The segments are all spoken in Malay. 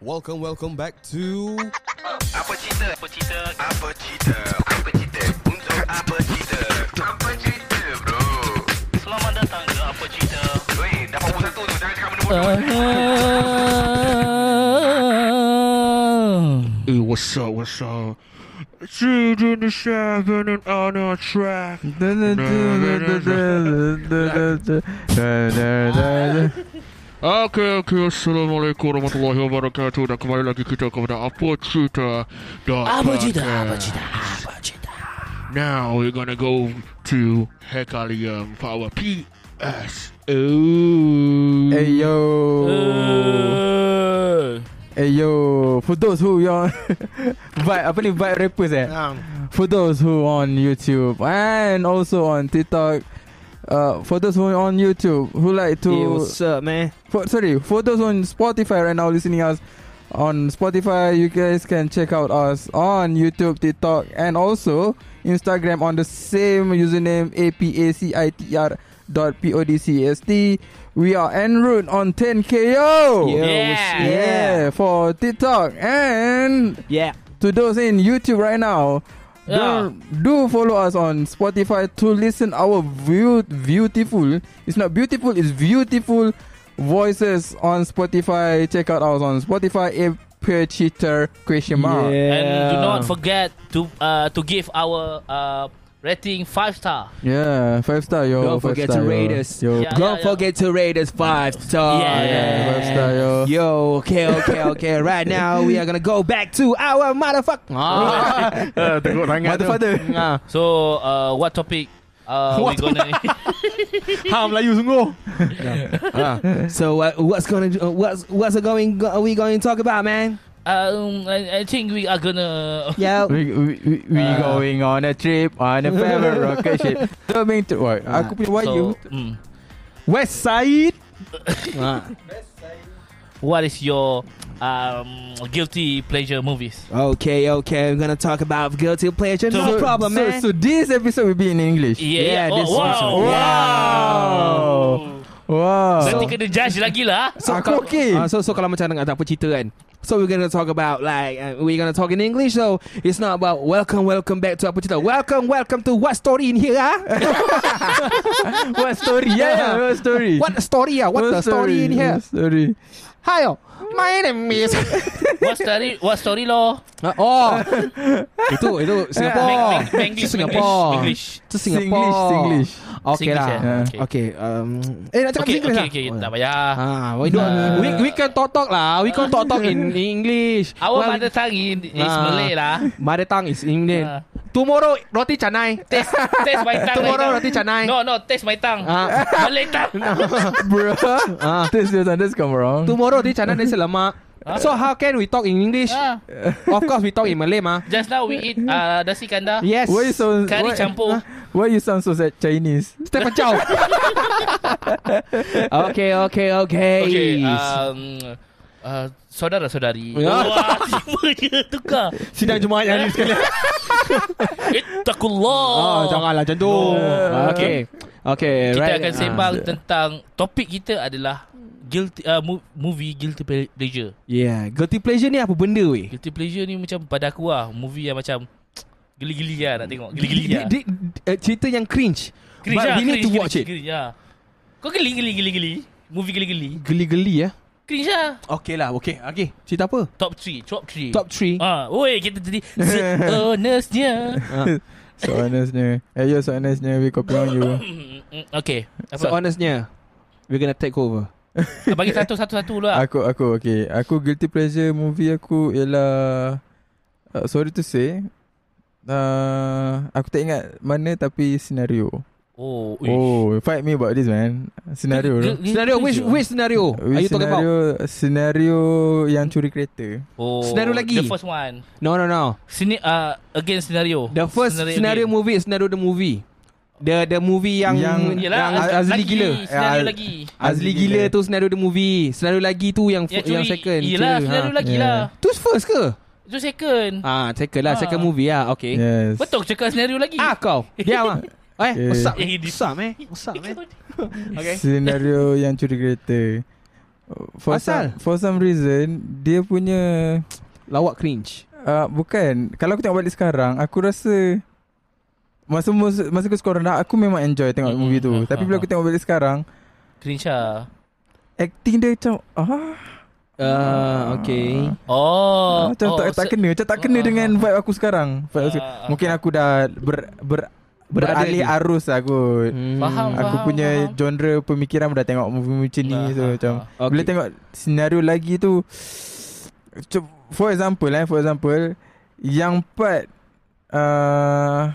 Welcome, welcome back to Apa cerita? Apa cerita? Apa cerita? Apa cerita? Untuk apa cerita? Apa cerita bro? Selamat datang ke apa cerita Weh, dapat buku satu tu. Jangan cakap benda bodoh. Hey, what's up? What's up? Season the seven and on a track. Okay, okay. Assalamualaikum warahmatullahi wabarakatuh. Dan kembali lagi kita kepada Apa Cerita Apa cerita Apa cerita Apa cerita Now we're gonna go to Hekalium for our PSO. Hey yo, hey yo. For those who yang vibe apa ni vibe rappers eh. For those who on YouTube and also on TikTok. Uh, for those who on YouTube who like to Hey, what's up, man? for, sorry for those on Spotify right now listening us on Spotify you guys can check out us on YouTube TikTok and also Instagram on the same username apacitr dot podcast we are en route on 10k yo Yo, Yeah. yeah for TikTok and Yeah. to those in YouTube right now Yeah. don't- do follow us on Spotify to listen our view, beautiful. It's not beautiful, it's beautiful voices on Spotify. Check out us on Spotify. Air cheater question mark. And do not forget to uh, to give our uh, rating 5 star Yeah, five star yo. Don't forget star, to yo. rate us. Yo, Yeah. Don't forget to rate us five star. Yeah. yeah, five star yo. Yo, okay, okay, okay. Right now we are gonna go back to our motherfucker. Ah. Tengok tangan Mother. Ah. So uh, what topic uh, we gonna Ha Melayu sungguh. Ah. So uh, what's gonna uh, what's what's going are we going to talk about, man? Um, I, I think we are gonna Yeah. We, we, we, we Uh. going on a trip on a favorite rocket ship. Going to what? Aku punya why you? so, mm, West Side. Ah. what is your um, guilty pleasure movies Okay, okay. We're gonna talk about guilty pleasure. No So- problem, so, man. So this episode will be in English. yeah, Yeah, yeah. this Oh, wow, one. Wow. Wow. Nanti kena judge lagi lah Aku kalau- okay. Ah, so so kalau macam nak tak apa cerita kan. So we're gonna talk about like uh, we're gonna talk in English. So it's not about welcome, welcome back to apa cerita. Welcome, welcome to what story in here? Ah? what story? Yeah, yeah, what story? what story? Ah? What, the story in here? What story? Hi, oh. my name is. What story What story lo Ah, oh, itu itu Singapore. Meng- meng- Menglish Itu Singapore. English Itu Singapore. Singlish, Singlish. Okay Singlish, lah. eh? Okay. Okay. Um, eh nak cakap Okay Singlish okay, lah? okay Tak payah Ah, we, don't, Uh, we, we can talk talk lah. We can talk talk in, in English. Our Well, mother tongue is, is Ah. Malay lah Mother tongue is English. Tomorrow roti canai. Taste, taste my tongue Tomorrow roti tongue. canai. No no Taste my tongue Ah. Malay tongue Bro. Ah. This is this come wrong. Tomorrow roti canai nasi lemak. Ah. So how can we talk in English? ah. Of course we talk in Malay mah. Just now we eat uh, Nasi kandar Yes. Why you so Kari why, campur Why you sound so sad Chinese? Step jauh. okay, okay, okay. Okay um, uh, Saudara-saudari Ya. Wah Tiba je tukar Sidang Jumaat yang ni sekali. Ittaqullah Oh, janganlah macam tu. Uh, okay. Okay, Kita right. akan sembang tentang Topik kita adalah Guilty uh, mo- Movie Guilty Pleasure Yeah, guilty pleasure ni apa benda weh? Guilty pleasure ni macam pada aku lah Movie yang macam Geli-geli lah nak tengok Geli-geli lah di- di- eh, cerita yang cringe. Cringe But lah we need to cringe, watch cringe, it. cringe, ya. Kau geli geli geli geli Movie geli-geli Geli-geli ya. Cringe lah Okay lah, okay. Okay, cerita apa? Top 3 Top 3 Top 3. Ah, Oi kita tadi Honestnya So honestnya. Eh, yo, so honestnya. We copy on you. Okay So Apa honestnya, we're gonna take over. Bagi satu-satu-satu lah Aku, aku, okay. Aku guilty pleasure movie aku ialah... Uh, sorry to say. Uh, aku tak ingat mana tapi senario. Oh. Oh, fight me about this man. Senario. Scenario, which which scenario are you talking about? senario, Senario yang curi kereta. Oh Senario lagi? The first one No, no, no. Sini uh, Again scenario The first scenario, again. movie is scenario the movie. The the movie yang Yang- Yelah yang Az- Azli lagi, gila. Senario Ya, lagi Azli Azli gila gila. tu scenario the movie. Scenario lagi tu yang Yang yang, second. Yelah Curi, senario ha. lagi Yeah. lah Tu first ke? Itu second Ah, second lah, Ah. second movie lah. Okay. Yes. Betul cakap senario lagi Ah kau. Diam ah. Eh, Okay. Eh, What's up, man? What's up, man? Okay. Senario yang curi kereta. For Asal? some, for some reason Dia punya Lawak cringe. uh, Bukan Kalau aku tengok balik sekarang Aku rasa Masa masa, masa aku sekolah rendah Aku memang enjoy tengok Mm-mm. movie tu Ah, Tapi ah, bila ah. aku tengok balik sekarang Cringe lah. Acting dia macam ah, Uh, okay. Oh. Macam oh, tak, tak kena Macam tak kena Ah, dengan vibe aku sekarang vibe aku, Ah, ah, Mungkin aku dah ber, ber, Berada Beralih di- arus lah kot Hmm. Faham, Aku faham, punya faham. genre pemikiran dah tengok movie macam ni Ah, so ah, macam ah. bila Okay. tengok senario lagi tu for example eh for example yang part uh,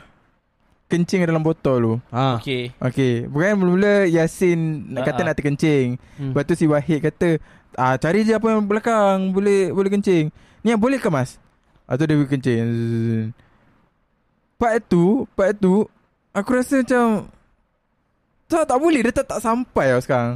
kencing dalam botol tu. Ah. Okay. Okay Bukan mula-mula Yasin nak Ah, kata ah. nak terkencing Hmm. Lepas tu si Wahid kata ah, Cari je apa yang belakang Boleh boleh kencing Ni yang boleh ke mas? Ah, tu dia pergi kencing Part tu Part tu Aku rasa macam Tak tak boleh Dia tak, tak sampai tau sekarang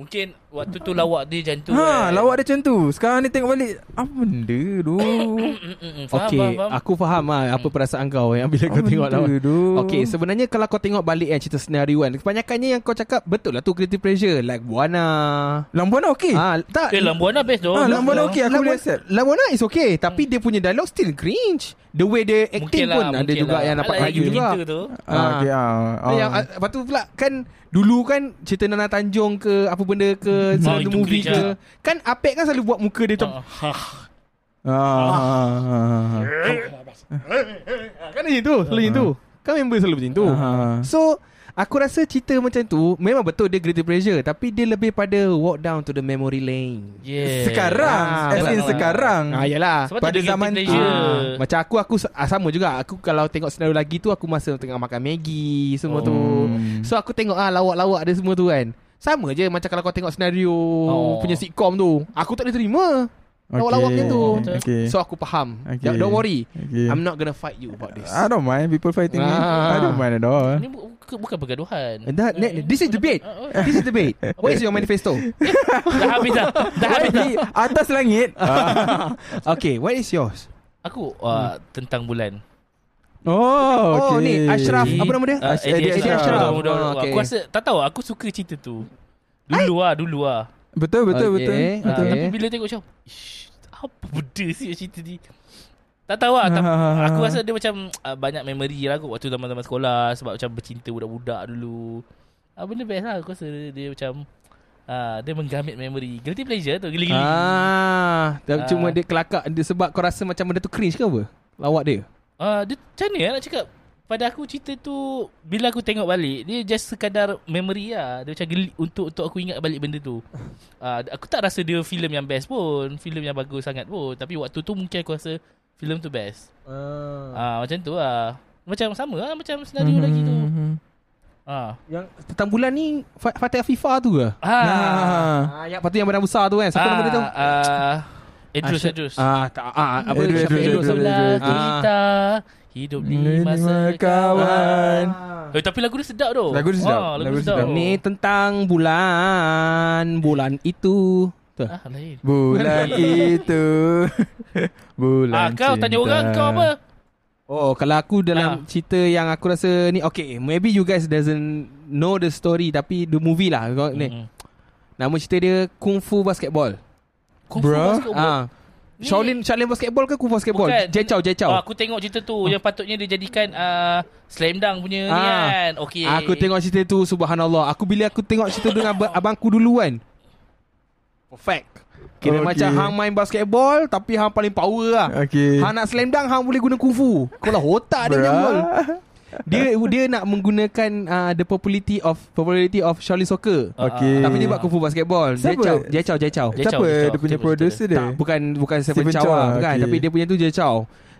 Mungkin waktu tu lawak dia macam tu. Ha kan. lawak dia macam tu Sekarang ni tengok balik Apa benda tu faham. aku faham lah apa perasaan kau yang bila kau tengok tu Okay, sebenarnya kalau kau tengok balik kan cerita senario kan, kebanyakannya yang kau cakap betul lah tu creative pressure like Buana. Lambuana okey Ah, tak. Eh, Lambuana best tu. Ah, Lambuana okey aku boleh accept Lawana is okay Tapi dia punya dialog still cringe The way dia acting Mungkin pun lah, Ada juga lah. yang nampak kayu yang juga kita tu. Ah, okay, ah, ah. Yang, ah, lepas tu pula kan Dulu kan cerita Nana Tanjung ke Apa benda ke Ah, Selalu itu movie cringe ke lah. Kan Apek kan selalu buat muka dia macam Ah, Ah, ah, ah, ah. Kan macam tu Selalu macam tu. Kan member selalu macam tu. Ah. So Aku rasa cerita macam tu Memang betul dia creative pressure Tapi dia lebih pada Walk down to the memory lane Yeah. Sekarang Ah, As in sekarang Ah, yalah Sebab Pada zaman tu. Ah, macam aku aku ah, sama juga. Aku kalau tengok senario lagi tu aku masa tengah makan Maggi semua Oh. tu. Hmm. So aku tengok ah lawak-lawak dia semua tu kan. Sama je macam kalau kau tengok senario Oh. punya sitcom tu. Aku tak boleh terima. Lawak-lawak macam tu. Okay. So aku faham. Okay. Don't, don't worry. okay. I'm not gonna fight you about this. I don't mind people fighting me. Ah. I don't mind at all. Ini bu- bukan, bukan pergaduhan. That, ne- this is debate. This is debate. What is your manifesto? dah habis dah. Dah habis dah. Di atas langit. okay, what is yours? Aku uh, tentang bulan. Oh, okay. Oh, ni Ashraf. Apa nama dia? Uh, Ash- Eddie Eddie Ashraf. Ashraf. Muda- Oh, okay. Aku rasa tak tahu aku suka cerita tu. Dulu lah, dulu lah. Betul, betul, Okay, betul. Ah, betul. okay. Tapi bila tengok macam "Ish, Apa benda sih cerita ni Tak tahu lah tapi Aku rasa dia macam uh, Banyak memory lah kot Waktu zaman-zaman sekolah Sebab macam bercinta budak-budak dulu uh, Benda best lah Aku rasa dia, dia macam uh, Dia menggamit memory Guilty pleasure tu Geli-geli Ah, Ah. cuma dia kelakar dia sebab kau rasa macam benda tu cringe ke apa? Lawak dia. uh, Dia macam mana nak cakap pada aku cerita tu Bila aku tengok balik Dia just sekadar memory lah Dia macam geli Untuk untuk aku ingat balik benda tu uh, Aku tak rasa dia filem yang best pun filem yang bagus sangat pun Tapi waktu tu mungkin aku rasa filem tu best Ah macam tu lah. Macam sama lah macam senario Mhm, lagi tu. mhm. Ah. Yang tentang bulan ni Fa- Fatih FIFA tu ke? Ah. Ah. Ah, yang tu yang badan besar tu kan. Siapa nama dia tu? Ah, Idrus Asyik- Idrus. Ah, tak, ah, apa Idrus, Syafiq Idrus, Idrus. Idrus. Sebelah Idrus. kita hidup lima Lima kawan. kawan. Ah. Eh, tapi lagu dia sedap tu. Lagu dia sedap. Ah, lagu, Lagu dia sedap. sedap. Ni tentang bulan Bulan itu Tu. Ah, lain. Bulan itu. Bulan Ah, kau tanya cinta. orang kau apa? Oh kalau aku dalam Ah. cerita yang aku rasa ni Okay maybe you guys doesn't know the story Tapi the movie lah Kau- ni. Mm-mm. Nama cerita dia Kung Fu Basketball Kung Fu Bro. basketball. Ah, Ni- Shaolin Shaolin Basketball ke Kung Fu Basketball? Bukan. Jecau Jecau Oh, aku tengok cerita tu yang patutnya dia jadikan uh, slam dunk punya ni Ah. kan. Okey. Aku tengok cerita tu Subhanallah Aku bila aku tengok cerita dengan ab- abangku dulu kan Perfect Kira Okay. macam Hang main basketball Tapi Hang paling power lah Okay. Hang nak slam dunk Hang boleh guna kung fu Kau lah otak dia Bruh. Dia dia nak menggunakan uh, The popularity of Popularity of Shaolin Soccer Okay. Tapi dia buat kung fu basketball Siapa? Jecau Jecau Jecau Jecau, Siapa Jecau. dia punya Siapa producer dia? tak, bukan bukan Stephen Stephen Chow Chow, lah, bukan. okay. Tapi dia punya tu je Chow.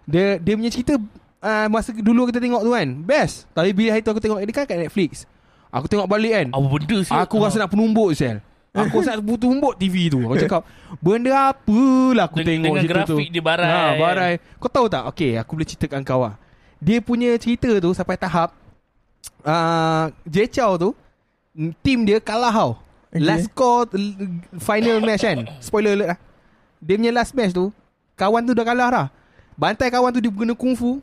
Dia dia punya cerita uh, masa dulu kita tengok tu kan, best. Tapi bila hari tu aku tengok dia kan kat Netflix. Aku tengok balik kan. Apa benda sih? Aku rasa nak penumbuk sel. Aku rasa nak penumbuk TV tu. Aku cakap, benda apalah aku Dengan- tengok dengan cerita tu. grafik dia barai. Ha, barai. Kau tahu tak? Okay, aku boleh ceritakan kau lah. Dia punya cerita tu sampai tahap uh, Jechao tu Team dia kalah tau Okay. Last score Final match kan Spoiler alert lah Dia punya last match tu Kawan tu dah kalah dah Bantai kawan tu dia guna kung fu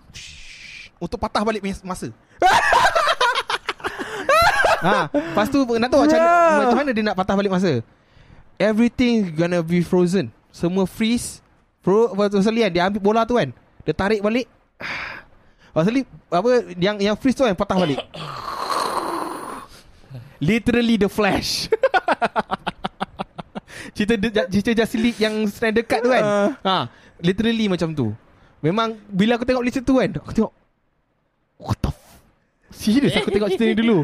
Untuk patah balik masa ha, Lepas tu nak tahu macam, Bruh. macam mana dia nak patah balik masa everything gonna be frozen. Semua freeze. Pro pasal dia ambil bola tu kan. Dia tarik balik. Pasal apa yang yang freeze tu kan patah balik. Literally the flash. cerita cerita Justice League yang Snyder Cut tu kan. Ah. ha, literally macam tu. Memang bila aku tengok cerita tu kan, aku tengok what the f- Serius aku tengok cerita ni dulu.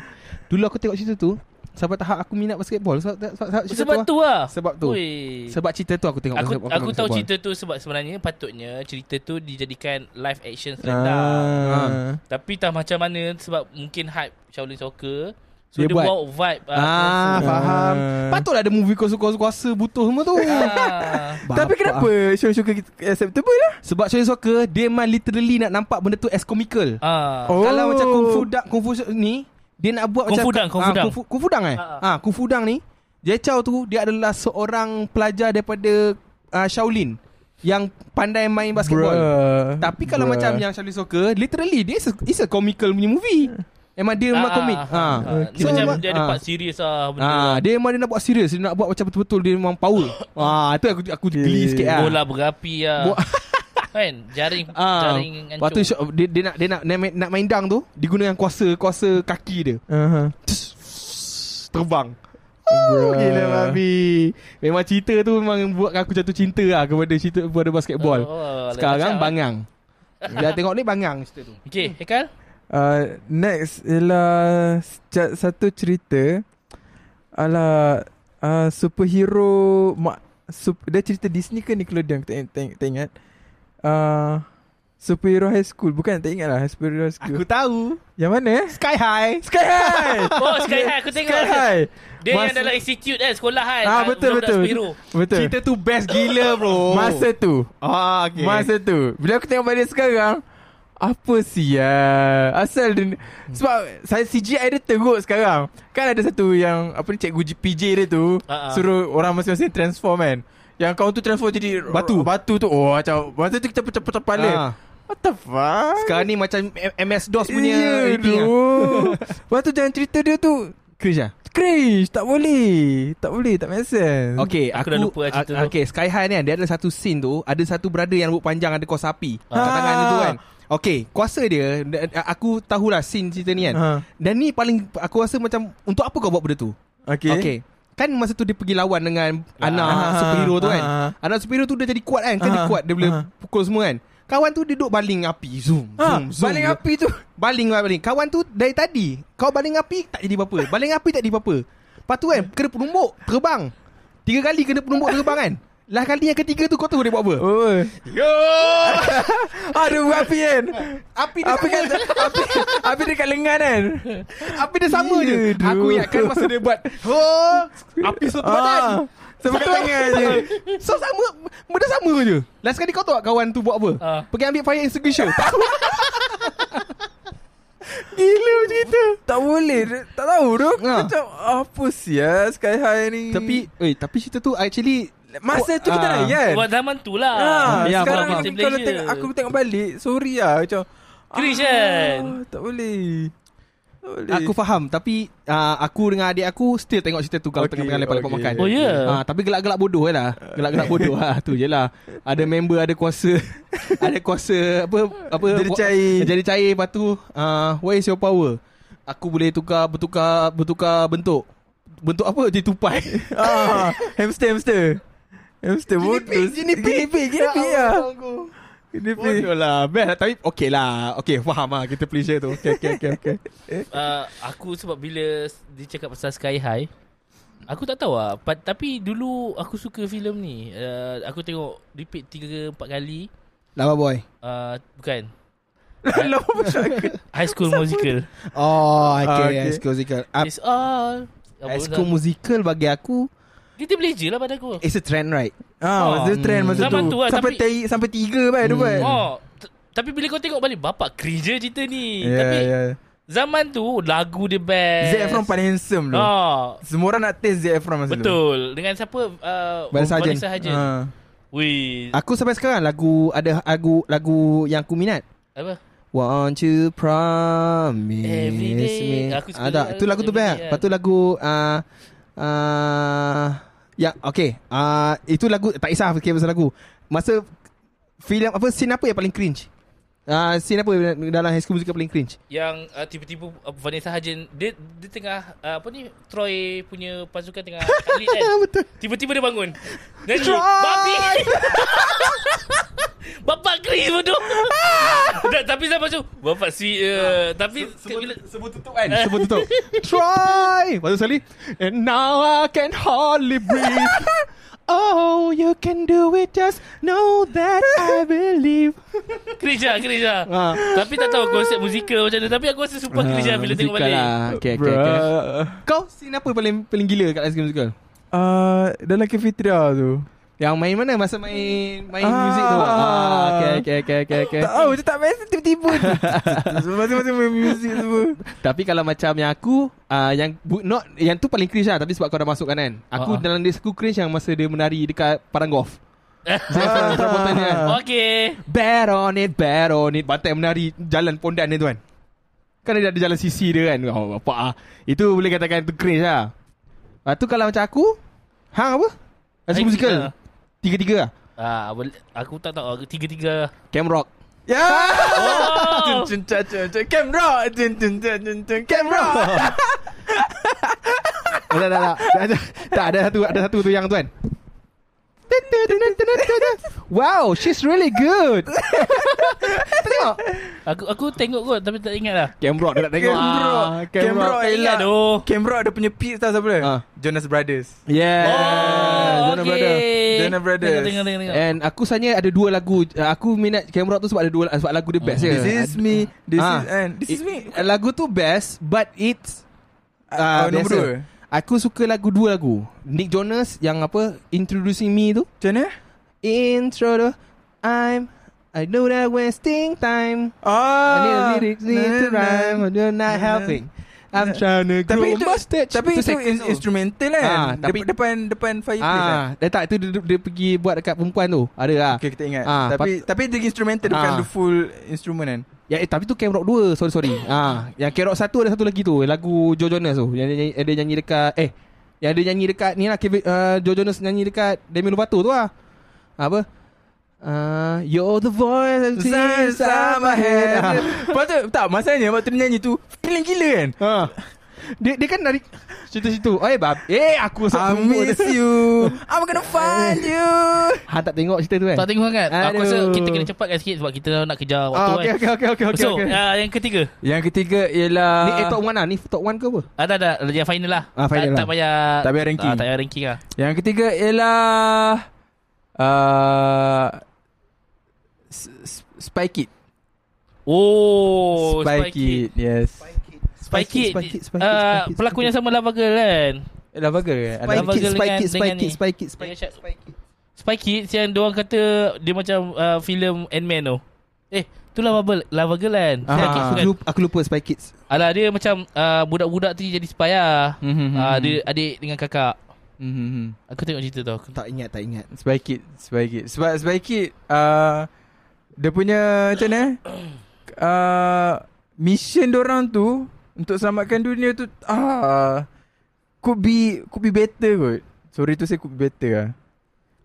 Dulu aku tengok cerita tu sampai tahap aku minat basketball sebab sebab, sebab cerita Sebab tu, tu lah Sebab tu. Ui. Sebab cerita tu aku tengok Aku basketball- aku tahu cerita tu sebab sebenarnya patutnya cerita tu dijadikan live action slender. Ah. Tapi tak macam mana sebab mungkin hype Shaolin Soccer. So Dia dia, buat. bawa vibe Ah, ah, faham. Ah. Patutlah ada movie kuasa-kuasa butuh semua tu. ah. Tapi kenapa show suka acceptable lah? Sebab Shaolin Soccer dia memang literally nak nampak benda tu as comical. ah. Oh. Kalau macam Kung Fu Dang, Kung Fu ni dia nak buat Kung macam Fu Dang, Kung Fu ah, Dang. Kung Fu, Kung Fu Dang eh? Ah, Ah, Kung Fu Dang ni Jie Chou tu dia adalah seorang pelajar daripada uh, Shaolin yang pandai main basketball. Bruh. Tapi kalau Bruh. macam yang Shaolin Soccer literally dia is a, is a comical punya movie. Memang dia memang komik. Ah, Ha. ah. Dia So, macam dia ada ah. part serius lah benda. Ah, dia memang dia nak buat serius, dia nak buat macam betul-betul dia memang power. ah, tu aku aku geli sikit ah. Bola berapi lah. Bo- kan? Jaring Ah, jaring Lepas tu hancur. shot- dia, dia nak dia nak nak main, nak main dang tu digunakan kuasa kuasa kaki dia. Aha. Terbang. Bruh. Oh, gila babi. Memang cerita tu memang buat aku jatuh cinta lah kepada cerita kepada basketball. Oh, lain Sekarang macam, bangang. Dia tengok ni bangang cerita tu. Okay, Hekal? Uh, next ialah satu cerita ala uh, superhero mak sup, dia cerita Disney ke Nickelodeon tak, ingat. Uh, superhero high school bukan tak ingat lah superhero high school. Aku tahu. Yang mana eh? Sky High. Sky High. Oh, Sky High aku tengok. Sky High. Dia yang Masa- dalam institute kan, sekolah kan. Ah betul betul. Betul. Cerita tu best gila bro. Masa tu. Ah, okay. Masa tu Bila aku tengok balik sekarang Apa sial Asal dia Sebab Saya CGI dia teruk sekarang Kan ada satu yang Apa ni cikgu PJ dia tu ah. Suruh orang masing-masing transform kan Yang kau tu transform jadi Batu. Batu tu Oh macam Masa tu kita pecah-pecah kepala Ah. What the fuck Sekarang ni macam MS-DOS punya tu lah. Lepas tu jangan cerita dia tu Cringe lah. Cringe Tak boleh Tak boleh Tak make sense Okay, Aku aku, dah lupa lah cerita tu. Okay, Sky High ni kan, dia ada satu scene tu, ada satu brother yang rambut panjang ada kuasa api. Ah. Kat tangan dia tu kan. Okay, kuasa dia, dia- aku tahulah scene cerita ni kan. Ha. Dan ni paling, aku rasa macam, untuk apa kau buat benda tu? Okay, Okay. Kan masa tu dia pergi lawan dengan Ah. anak Ah. superhero tu kan. Ah. Anak superhero tu dia jadi kuat kan. Kan dia Ah. kuat, dia boleh Ah. pukul semua kan. Kawan tu dia duduk baling api. Zoom, Ha, zoom, zoom. Baling api tu Baling baling. Kawan tu dari tadi kau baling api tak jadi apa-apa. Baling api tak jadi apa-apa. Lepas tu kan kena penumbuk terbang. Tiga kali kena penumbuk terbang kan. Lah kali yang ketiga tu kau tahu dia buat apa? Oh Yo! Ada api kan Api dia Api sama. kan api, api dekat lengan kan Api dia sama je. Aduh. Aku ingatkan masa dia buat oh, api satu badan. ah, Sampai kat tangan je So sama Benda sama je Last kali kau tahu tak kawan tu buat apa? Ah. Pergi ambil fire extinguisher Tahu Gila macam itu Tak boleh Tak tahu tu Ha. Macam Apa sia Sky High ni Tapi eh, Tapi cerita tu actually Masa tu kita Ah. nak kan Buat zaman tu lah. Ah, Ya, Sekarang faham, faham. kalau tengok Aku tengok balik Sorry lah Macam Cringe ah, kan? Tak boleh Tak boleh Aku faham Tapi uh, Aku dengan adik aku Still tengok cerita tu Kalau Okay, tengah-tengah lepak-lepak okay. makan Oh, ya? Ah, Tapi gelak-gelak bodoh lah Gelak-gelak bodoh lah Tu je lah Ada member ada kuasa Ada kuasa Apa apa Jadi cair. Jadi cair Lepas tu uh, What is your power Aku boleh tukar Bertukar Bertukar bentuk Bentuk apa Jadi tupai ah, Hamster hamster Hamster bodoh Guinea pig, Guinea pig Guinea pig lah Guinea pig Bodoh lah Best lah Tapi okay lah Okay faham lah Kita pleasure tu Okay okay okay, okay. Uh, aku sebab bila dia cakap pasal Sky High, aku tak tahu lah. Pa- tapi dulu aku suka filem ni. Uh, aku tengok repeat 3 4 kali. Lama boy Uh, bukan. Lama macam High School Musical. Oh okay, Ah, okay. High School Musical Up, It's all High School Musical bagi aku Kita boleh je lah pada aku. It's a trend right Ah, masa tu trend masa Zaman tu. tu lah, sampai tapi- ti- sampai tiga kan dia buat. Oh, t- tapi bila kau tengok balik bapak je cerita ni. Ya, tapi ya. zaman tu lagu dia best. Zac Efron paling handsome tu. Oh, Semua orang nak taste Zac Efron masa tu. betul. Dengan siapa? Uh, Vanessa Hudgens. Vanessa Hudgens. Wih. Aku sampai sekarang lagu Ada lagu Lagu yang aku minat Apa? Want you promise Every day. me Aku suka ah, tak, lagu Itu lagu tu best Lepas tu lagu uh, uh, Ya, okay. Uh, itu lagu tak kisah fikir pasal lagu. Masa filem apa scene apa yang paling cringe? Ah, uh, scene apa dalam High School Musical paling cringe? Yang uh, tiba-tiba uh, Vanessa Hudgens dia dia tengah uh, apa ni Troy punya pasukan tengah lead kan. Betul. Tiba-tiba dia bangun. Troy! babi. Bapak Chris bodoh. Dan, tapi sampai tu bapak sweet uh, tapi bila Sebut tutup kan Sebut tutup. Try. Lepas tu sekali. And now I can hardly breathe. Oh, you can do it. Just know that I believe. lah, cringe lah. Ah. Tapi tak tahu konsep musikal macam mana. Tapi aku rasa super cringe lah bila tengok balik. Okay, okay, okay. Kau scene apa paling paling gila kat High School Musical? uh, Dalam cafeteria tu Yang main mana masa main main Ah. muzik tu? Ah, okay, okay, okay, okay, okay. Tak tahu Macam tak biasa Tiba-tiba Masing-masing main muzik semua Tapi kalau macam yang aku uh, yang not yang tu paling cringe lah tapi sebab kau dah masukkan kan. Aku Ah. dalam dia aku cringe yang masa dia menari dekat padang golf. Ah. Kan. Okay. Bet on it, bet on it. Bantai menari jalan pondan dia tu kan. Kan dia ada jalan sisi dia kan. Oh, bapak ah. Itu boleh katakan tu cringe lah. Lepas tu kalau macam aku, hang apa? Hai, musical. Ah. Tiga-tiga lah. Ah, boleh- aku tak tahu. Tiga-tiga. Cam Rock. Ya Oh. Cun cun cun cun Camera Cun cun cun cun cun Camera Oh, tak, tak, tak. Tak, tak, ada satu ada satu tu yang tu kan. Wow, she's really good. Tengok. Aku aku tengok kot tapi tak ingat lah. Cam Rock dia nak tengok. Camera Ah, Cam Camera Rock. Ingat Elak tu. Camera ada punya peaks tahu siapa dia Ah. Jonas Brothers Yeah. Oh, Jonas okay. Brother. Jonas Brothers. Tengok, tengok, tengok. tengok. And aku sebenarnya ada dua lagu. Uh, Aku minat Cam Rock tu sebab ada dua Sebab lagu dia best je. This is me This Ah. is and This is me. Eh, Lagu tu best But it's Ah, uh, Nombor dua? Aku suka lagu dua lagu. Nick Jonas Yang apa Introducing Me tu. Macam mana? Intro tu I'm I know that wasting time. I need a Ah lyrics need to rhyme You're not helping I'm trying to grow Tapi itu mustache? Tapi itu, second in, instrumental kan? Ah, tapi- Dep- Depan Depan fireplace kan Ah, dia tak tu dia, dia pergi buat dekat perempuan tu. Ada lah. Okay kita ingat. Ah, Tapi Tapi dia instrumental Bukan Ah. the full instrument kan? Ya, eh, tapi tu Cam Rock 2 Sorry sorry. Ah, Yang Cam Rock 1 ada satu lagi tu Lagu Joe Jonas tu. Yang dia nyanyi, dia nyanyi dekat Eh Yang dia nyanyi dekat Ni lah Kevin, uh, Joe Jonas nyanyi dekat Demi Lovato tu lah. Apa uh, You're the voice of inside my head ah. Lepas tu Tak masalahnya Waktu dia nyanyi tu Feeling gila kan ah. Dia, dia kan dari Situ-situ Oh eh bab Eh aku I miss you I'm gonna find you Ha tak tengok cerita tu kan Tak tengok sangat. Aku rasa kita kena cepatkan sikit sebab kita nak kejar waktu Ah, okay, kan. okay, okay, okay, okay, so, okay. ah, yang ketiga. Yang ketiga ialah Ni eh, top 1 lah Ni top 1 ke apa Ah, tak, tak. Yang final lah. Ah, final tak, lah. tak payah... Tak payah ranking. Ah, tak payah ranking lah. Yang ketiga ialah uh, Spy Kid Oh, Spy Kid Yes Spy Kid. Spy Kid, Spy Kid, Ah, Spy Kid, Pelakunya Spy Kid. sama Lava Girl kan? Eh Lava Girl ke? Ada Spy Lava Kid, Girl Spy dengan- Kid, Spy dengan Kid. Spy Kid, Spy Kid, Spy Kid. Spy Kids yang diorang kata dia macam uh, filem Ant-Man tu. Eh, tu Lava Girl, Lava Girl kan? Ah. Spy Kids Aku kan? lupa, aku lupa Spy Kids. Alah, dia macam uh, budak-budak tu jadi spy lah. Mhm, Ah, mhm. dia adik dengan kakak. Mhm. Aku tengok cerita tu. Aku Tak ingat, tak ingat. Spy Kid Spy Kid Sebab Spy Kid uh, Dia punya Macam mana uh, Mission dorang tu Untuk selamatkan dunia tu ah, Could be Could be better kot Sorry tu saya could be better lah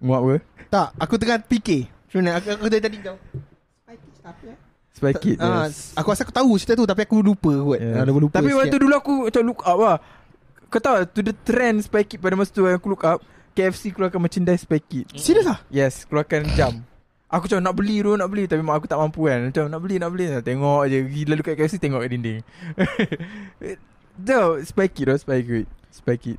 Muak apa Tak, aku tengah fikir. Macam mana? Aku, aku dari tadi kau. Spy Kids tak apa eh? Spy Kid Ah, yes. Aku rasa aku tahu cerita tu tapi aku lupa kot. Yes. Ah, dah lupa Tapi sikit. waktu dulu aku Macam look up lah Kau tahu To the trend Spy Kid pada masa tu aku look up KFC keluarkan merchandise Spy Kid Serius ah? Yes Keluarkan jam Aku macam nak beli tu Nak beli Tapi mak aku tak mampu kan Macam nak beli nak beli Tengok je Gila dekat KFC Tengok kat dinding Tu Spy Kid tu Spy Kid Spy Kid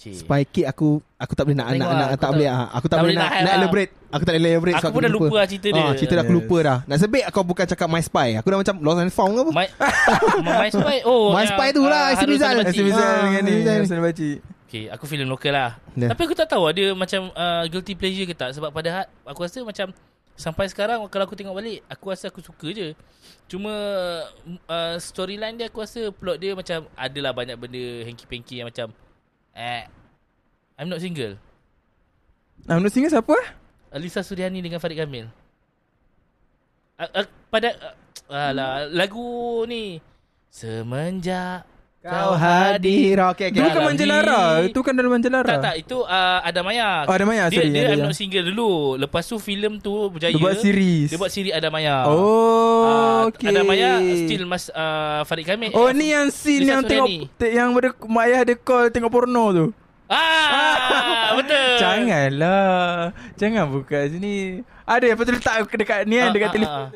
Cik. Spy Kid aku aku tak boleh nak Tengok nak, lah, nak aku tak tak- boleh ah. Aku tak, tak boleh nak, nak nak lah. elaborate. Aku tak boleh elaborate Aku pun dah lupa lah cerita dia. Ah, cerita dah aku lupa dah. Nasib baik kau bukan cakap My Spy. Aku dah macam lost and found ke apa? My, My Spy Oh My yang, Spy tu lah, ah, Hasim Harun Rizal. Hasim Rizal Ah, dengan ni Rizal. Hasim Baci Okay aku filem lokal lah Ya. Tapi aku tak tahu Ada macam uh, Guilty pleasure ke tak Sebab pada hat Aku rasa macam Sampai sekarang Kalau aku tengok balik Aku rasa aku suka je. Cuma uh, Storyline dia aku rasa Plot dia macam Adalah banyak benda Hanky-panky yang macam Eh I'm not single. Nah menurut singer siapa? Alisa Suryani dengan Farid Kamil. Uh, uh, Pada uh, Alah Lagu ni Semenjak Kau hadir Okay okay Itu bukan Manjelara Itu kan dalam Manjelara Tak tak itu uh, Ada Maya. Oh, Ada Maya, Dia sorry, dia ada I'm not single dulu. Lepas tu filem tu berjaya. Dia buat series Dia buat siri Ada Maya. Oh Ah, okay Ada Maya still mas uh, Farid Kamil. Oh ni yang scene yang tengok te, Yang ber, mak ayah dia call Tengok porno tu Ah, betul. Janganlah Jangan buka sini Ada yang betul letak dekat ni kan Ah, Dekat ah, telefon ah.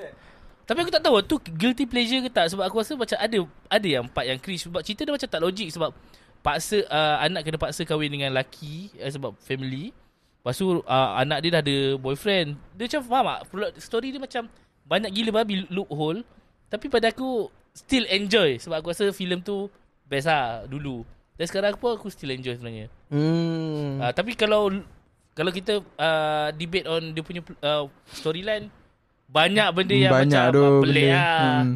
Tapi aku tak tahu tu guilty pleasure ke tak sebab aku rasa macam ada ada yang part yang cringe sebab cerita dia macam tak logik sebab paksa uh, anak kena paksa kahwin dengan laki uh, sebab family. Lepas tu uh, anak dia dah ada boyfriend. Dia macam faham tak? Plot story dia macam banyak gila babi loophole. Tapi pada aku still enjoy sebab aku rasa filem tu best lah dulu. Dan sekarang pun aku still enjoy sebenarnya. Hmm. Uh, tapi kalau kalau kita uh, debate on dia punya uh, storyline banyak benda yang Banyak macam tu uh, pelik benda. lah. Hmm.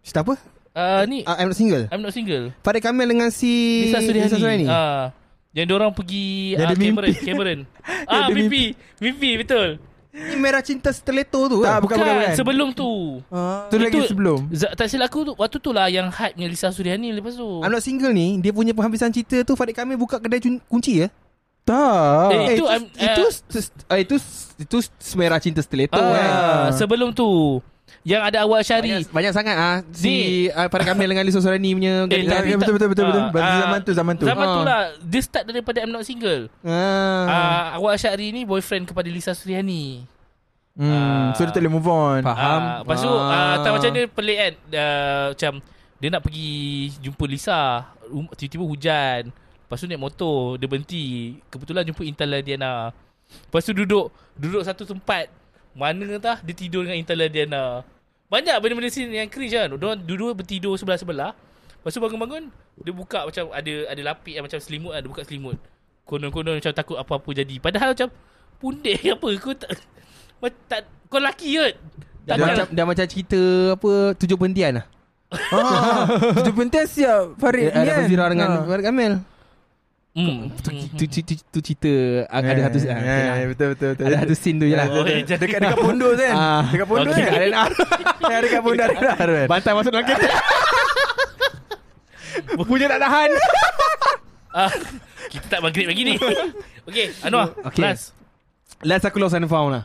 Cerita apa? Uh, ni Uh, I'm not single I'm not single. Farid Kamil dengan si Lisa Suriani. Lisa Suriani. Ah, yang orang pergi uh, ada mimpi. Cameron, Cameron. ah, ada mimpi. Mimpi betul. Ni merah cinta steleto tu Tak kan? bukan bukan, bukan. sebelum tu. Ah. Tu lagi Itu- sebelum Z- tak silap aku tu, waktu tu lah yang hype-nya Lisa Suriani lepas tu. I'm not single ni Dia punya penghabisan cerita tu Farid Kamil buka kedai kunci ya Tak Eh, itu itu I'm- itu, eh, uh, itu itu semerah cinta steleto ah, kan. sebelum tu. Yang ada awal Syari. Banyak, banyak sangat ah si uh, Farid Kamil dengan Lisa Suriani punya Eh, tapi tak- betul betul betul betul. Ah, Berarti ah, zaman tu zaman tu. Zaman tu Ah. lah Dia start daripada I'm not single Ah. Ah, Awak Syari ni boyfriend kepada Lisa Suriani Hmm, Ah. so dia tak boleh move on. Faham. Ah, Lepas tu Ah. ah. tak macam dia pelik kan uh, Macam Dia nak pergi jumpa Lisa um, Tiba-tiba hujan Lepas tu naik motor Dia berhenti. Kebetulan jumpa Intan Ladiana. Lepas tu duduk Duduk satu tempat. Mana entah Dia tidur dengan Intan Ladiana. Banyak benda-benda scene yang cringe kan. Diorang dua-dua bertidur sebelah-sebelah. Lepas tu bangun-bangun Dia buka macam Ada ada lapik yang macam selimut kan Dia buka selimut. Konon-konon macam takut apa-apa jadi. Padahal macam Pundek apa Kau tak Macam tak Kau laki kot. Dah macam dah macam cerita apa tujuh perhentian lah. Ah, Tujuh pentas siap Farid Eh, ni ada kan. Fazira dengan Ah. Farid Kamil. Hmm. Tu, tu, tu, tu, tu cerita ah, ada satu Ya, ah, ya, okay lah. ya, betul betul betul. Ada satu scene tu je lah. Oh, eh, Dekat dekat pondok tu kan. Ah. Dekat pondok Okay. kan. Arena. Yang dekat pondok kan. Bantai masuk dalam kereta. Punya tak tahan. Ah, kita tak maghrib lagi ni. Okay, Anwar. Okay. Last. Last aku lost and found lah.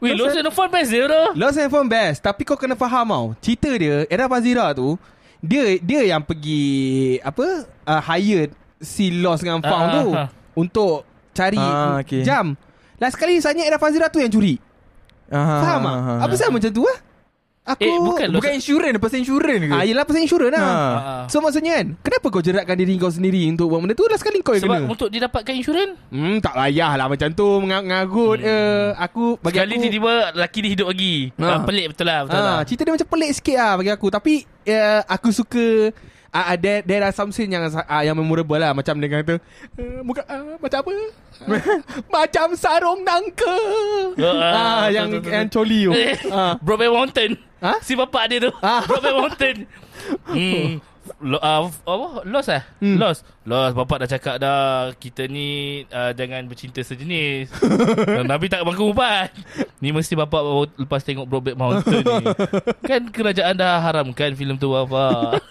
Weh, Lost and Found best dia bro. Lost and found best Tapi kau kena faham tau Cerita dia Era Fazira tu Dia dia yang pergi Apa uh, Hired Si Lost dengan Found Ah, tu ah, ah. Untuk Cari Ah, okay. Jam Last kali Sebenarnya Era Fazira tu yang curi Aha, Faham tak aha, Apa aha. sama macam tu lah Aku Eh, bukan Bukan insurans, pasal insurans ke? Ah, yelah pasal insurans lah Ha. Ah, ah. So maksudnya kan Kenapa kau jeratkan diri kau sendiri Untuk buat benda tu Last kali kau yang Sebab kena untuk dia dapatkan insurans Hmm tak payah lah Macam tu menga- Mengarut Hmm. eh. Aku Bagi Sekali aku tiba-tiba Laki dia hidup lagi Ah. ah. Pelik betul lah betul Ah, lah. cerita dia macam pelik sikit lah bagi aku. Tapi uh, aku suka uh, there, there are some scene yang uh, yang memorable lah. Macam dia kata, uh, muka, uh, macam apa? Uh, macam sarung nangka. Ah, Ah, betul, yang betul, betul. yang coli tu. Eh, Ah. Brokeback Mountain Ha? Si bapak dia tu Ah. Brokeback Mountain hmm. Lo, uh, apa? Lost eh? Hmm. Lost Lost Bapak dah cakap dah Kita ni uh, Jangan bercinta sejenis uh, Nabi tak makan ubat Ni mesti bapak baru Lepas tengok Brokeback Mountain ni Kan kerajaan dah haramkan filem tu bapak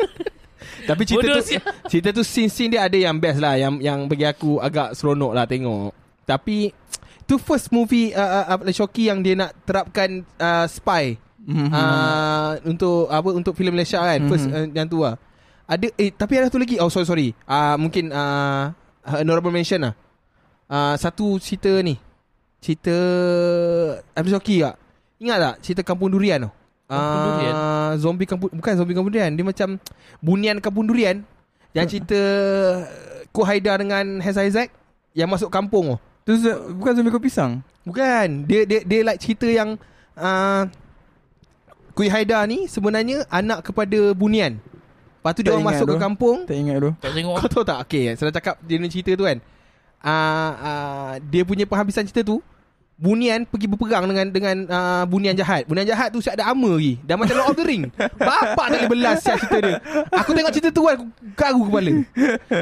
Tapi cerita Bodoh tu sial. cerita tu scene-scene dia ada yang best lah yang yang bagi aku agak seronok lah tengok. Tapi tu first movie uh, uh, Shoki yang dia nak terapkan uh, spy Mhm. uh, untuk apa untuk filem Malaysia kan Mhm. first uh, yang tu lah. Ada eh tapi ada satu lagi. Oh sorry sorry. Uh, mungkin uh, honorable mention lah. Uh, satu cerita ni. Cerita Abdul Shoki tak? Ingat tak cerita Kampung Durian tu? Kampung Durian? Uh, zombie kampung bukan zombie kampung durian. Dia macam bunian kampung durian yang cerita Ko Haidar dengan Hesa Isaac yang masuk kampung tu. Tu bukan zombie kau pisang. Bukan. Dia dia dia like cerita yang uh, Kui Haidar ni sebenarnya anak kepada bunian. Lepas tu dia Tak orang ingat masuk ke tu. kampung. Tak ingat tu. Tak tengok Kau tahu tak? Okay, saya cakap dia ni cerita tu kan. Uh, uh, dia punya penghabisan cerita tu Bunian pergi berperang dengan dengan uh, Bunian jahat Bunian jahat tu siap ada armor lagi Dah macam Lord of the Ring Bapak tak boleh belas siap cerita dia Aku tengok cerita tu kan Aku garu kepala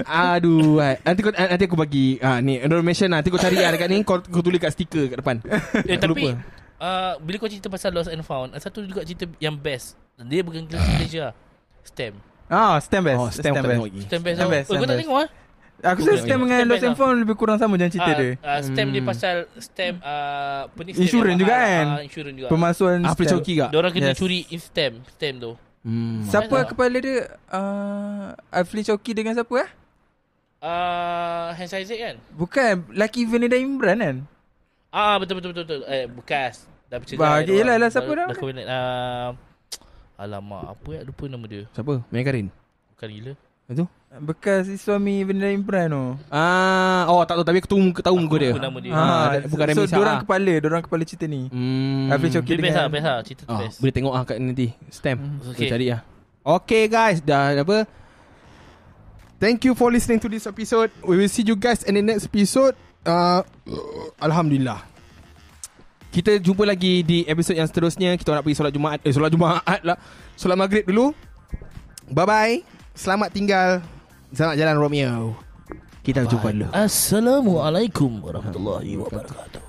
Aduh hai. Nanti kau, nanti aku bagi uh, Ni information lah Nanti kau cari lah dekat ni Kau, kau tulis kat stiker kat depan Eh, Aku tapi lupa. uh, bila kau cerita pasal Lost and Found, satu juga cerita yang best. Dia bukan lah. Stem. Ah, Stem best. Oh, Stem tak tengok lagi. Stem best. Stem best, Oh, kau Stem tak best. tengok ah? Aku rasa Stem dengan Lost and Found lebih kurang sama macam cerita Ah, dia. ah, stem dia Hmm. pasal stem ah, apa ni Insurans juga kan? Ah, insurans juga. Pemalsuan Ah, stem. pecoki kak. Dia orang kena Yes. curi in stem, stem tu. Hmm. Siapa kepala dia? Uh, Afli Choki dengan siapa eh? Ah, Hans Isaac kan? Bukan, laki Vanida Imran kan? Ah, betul betul betul betul. Eh, bekas. Dah bercerai. Bah, dia yelah orang. lah, siapa Dah- nama Dah. Ah, alamak, apa ya lupa nama dia. Siapa? Mia Karin. Bukan gila. Bekas suami Vanida Imran tu. Ah, oh tak tahu tapi aku tahu muka tahu muka dia. Lupa nama dia. Ah, Ah, bukan so, Remy so Shah. dorang kepala, dorang kepala cerita ni. Hmm. Afli Choki Dia best lah, dengan best lah. Cerita tu Ah, best. boleh tengok ah kat nanti. Stem. Hmm. Okay. Okay. cari ah. Okay guys, dah apa? Thank you for listening to this episode. We will see you guys in the next episode. Uh, Alhamdulillah. Kita jumpa lagi di episod yang seterusnya. Kita nak pergi solat Jumaat. Eh, solat Jumaat lah. Solat Maghrib dulu. Bye-bye. Selamat tinggal. Selamat jalan Romeo. Kita jumpa dulu. Assalamualaikum warahmatullahi wabarakatuh.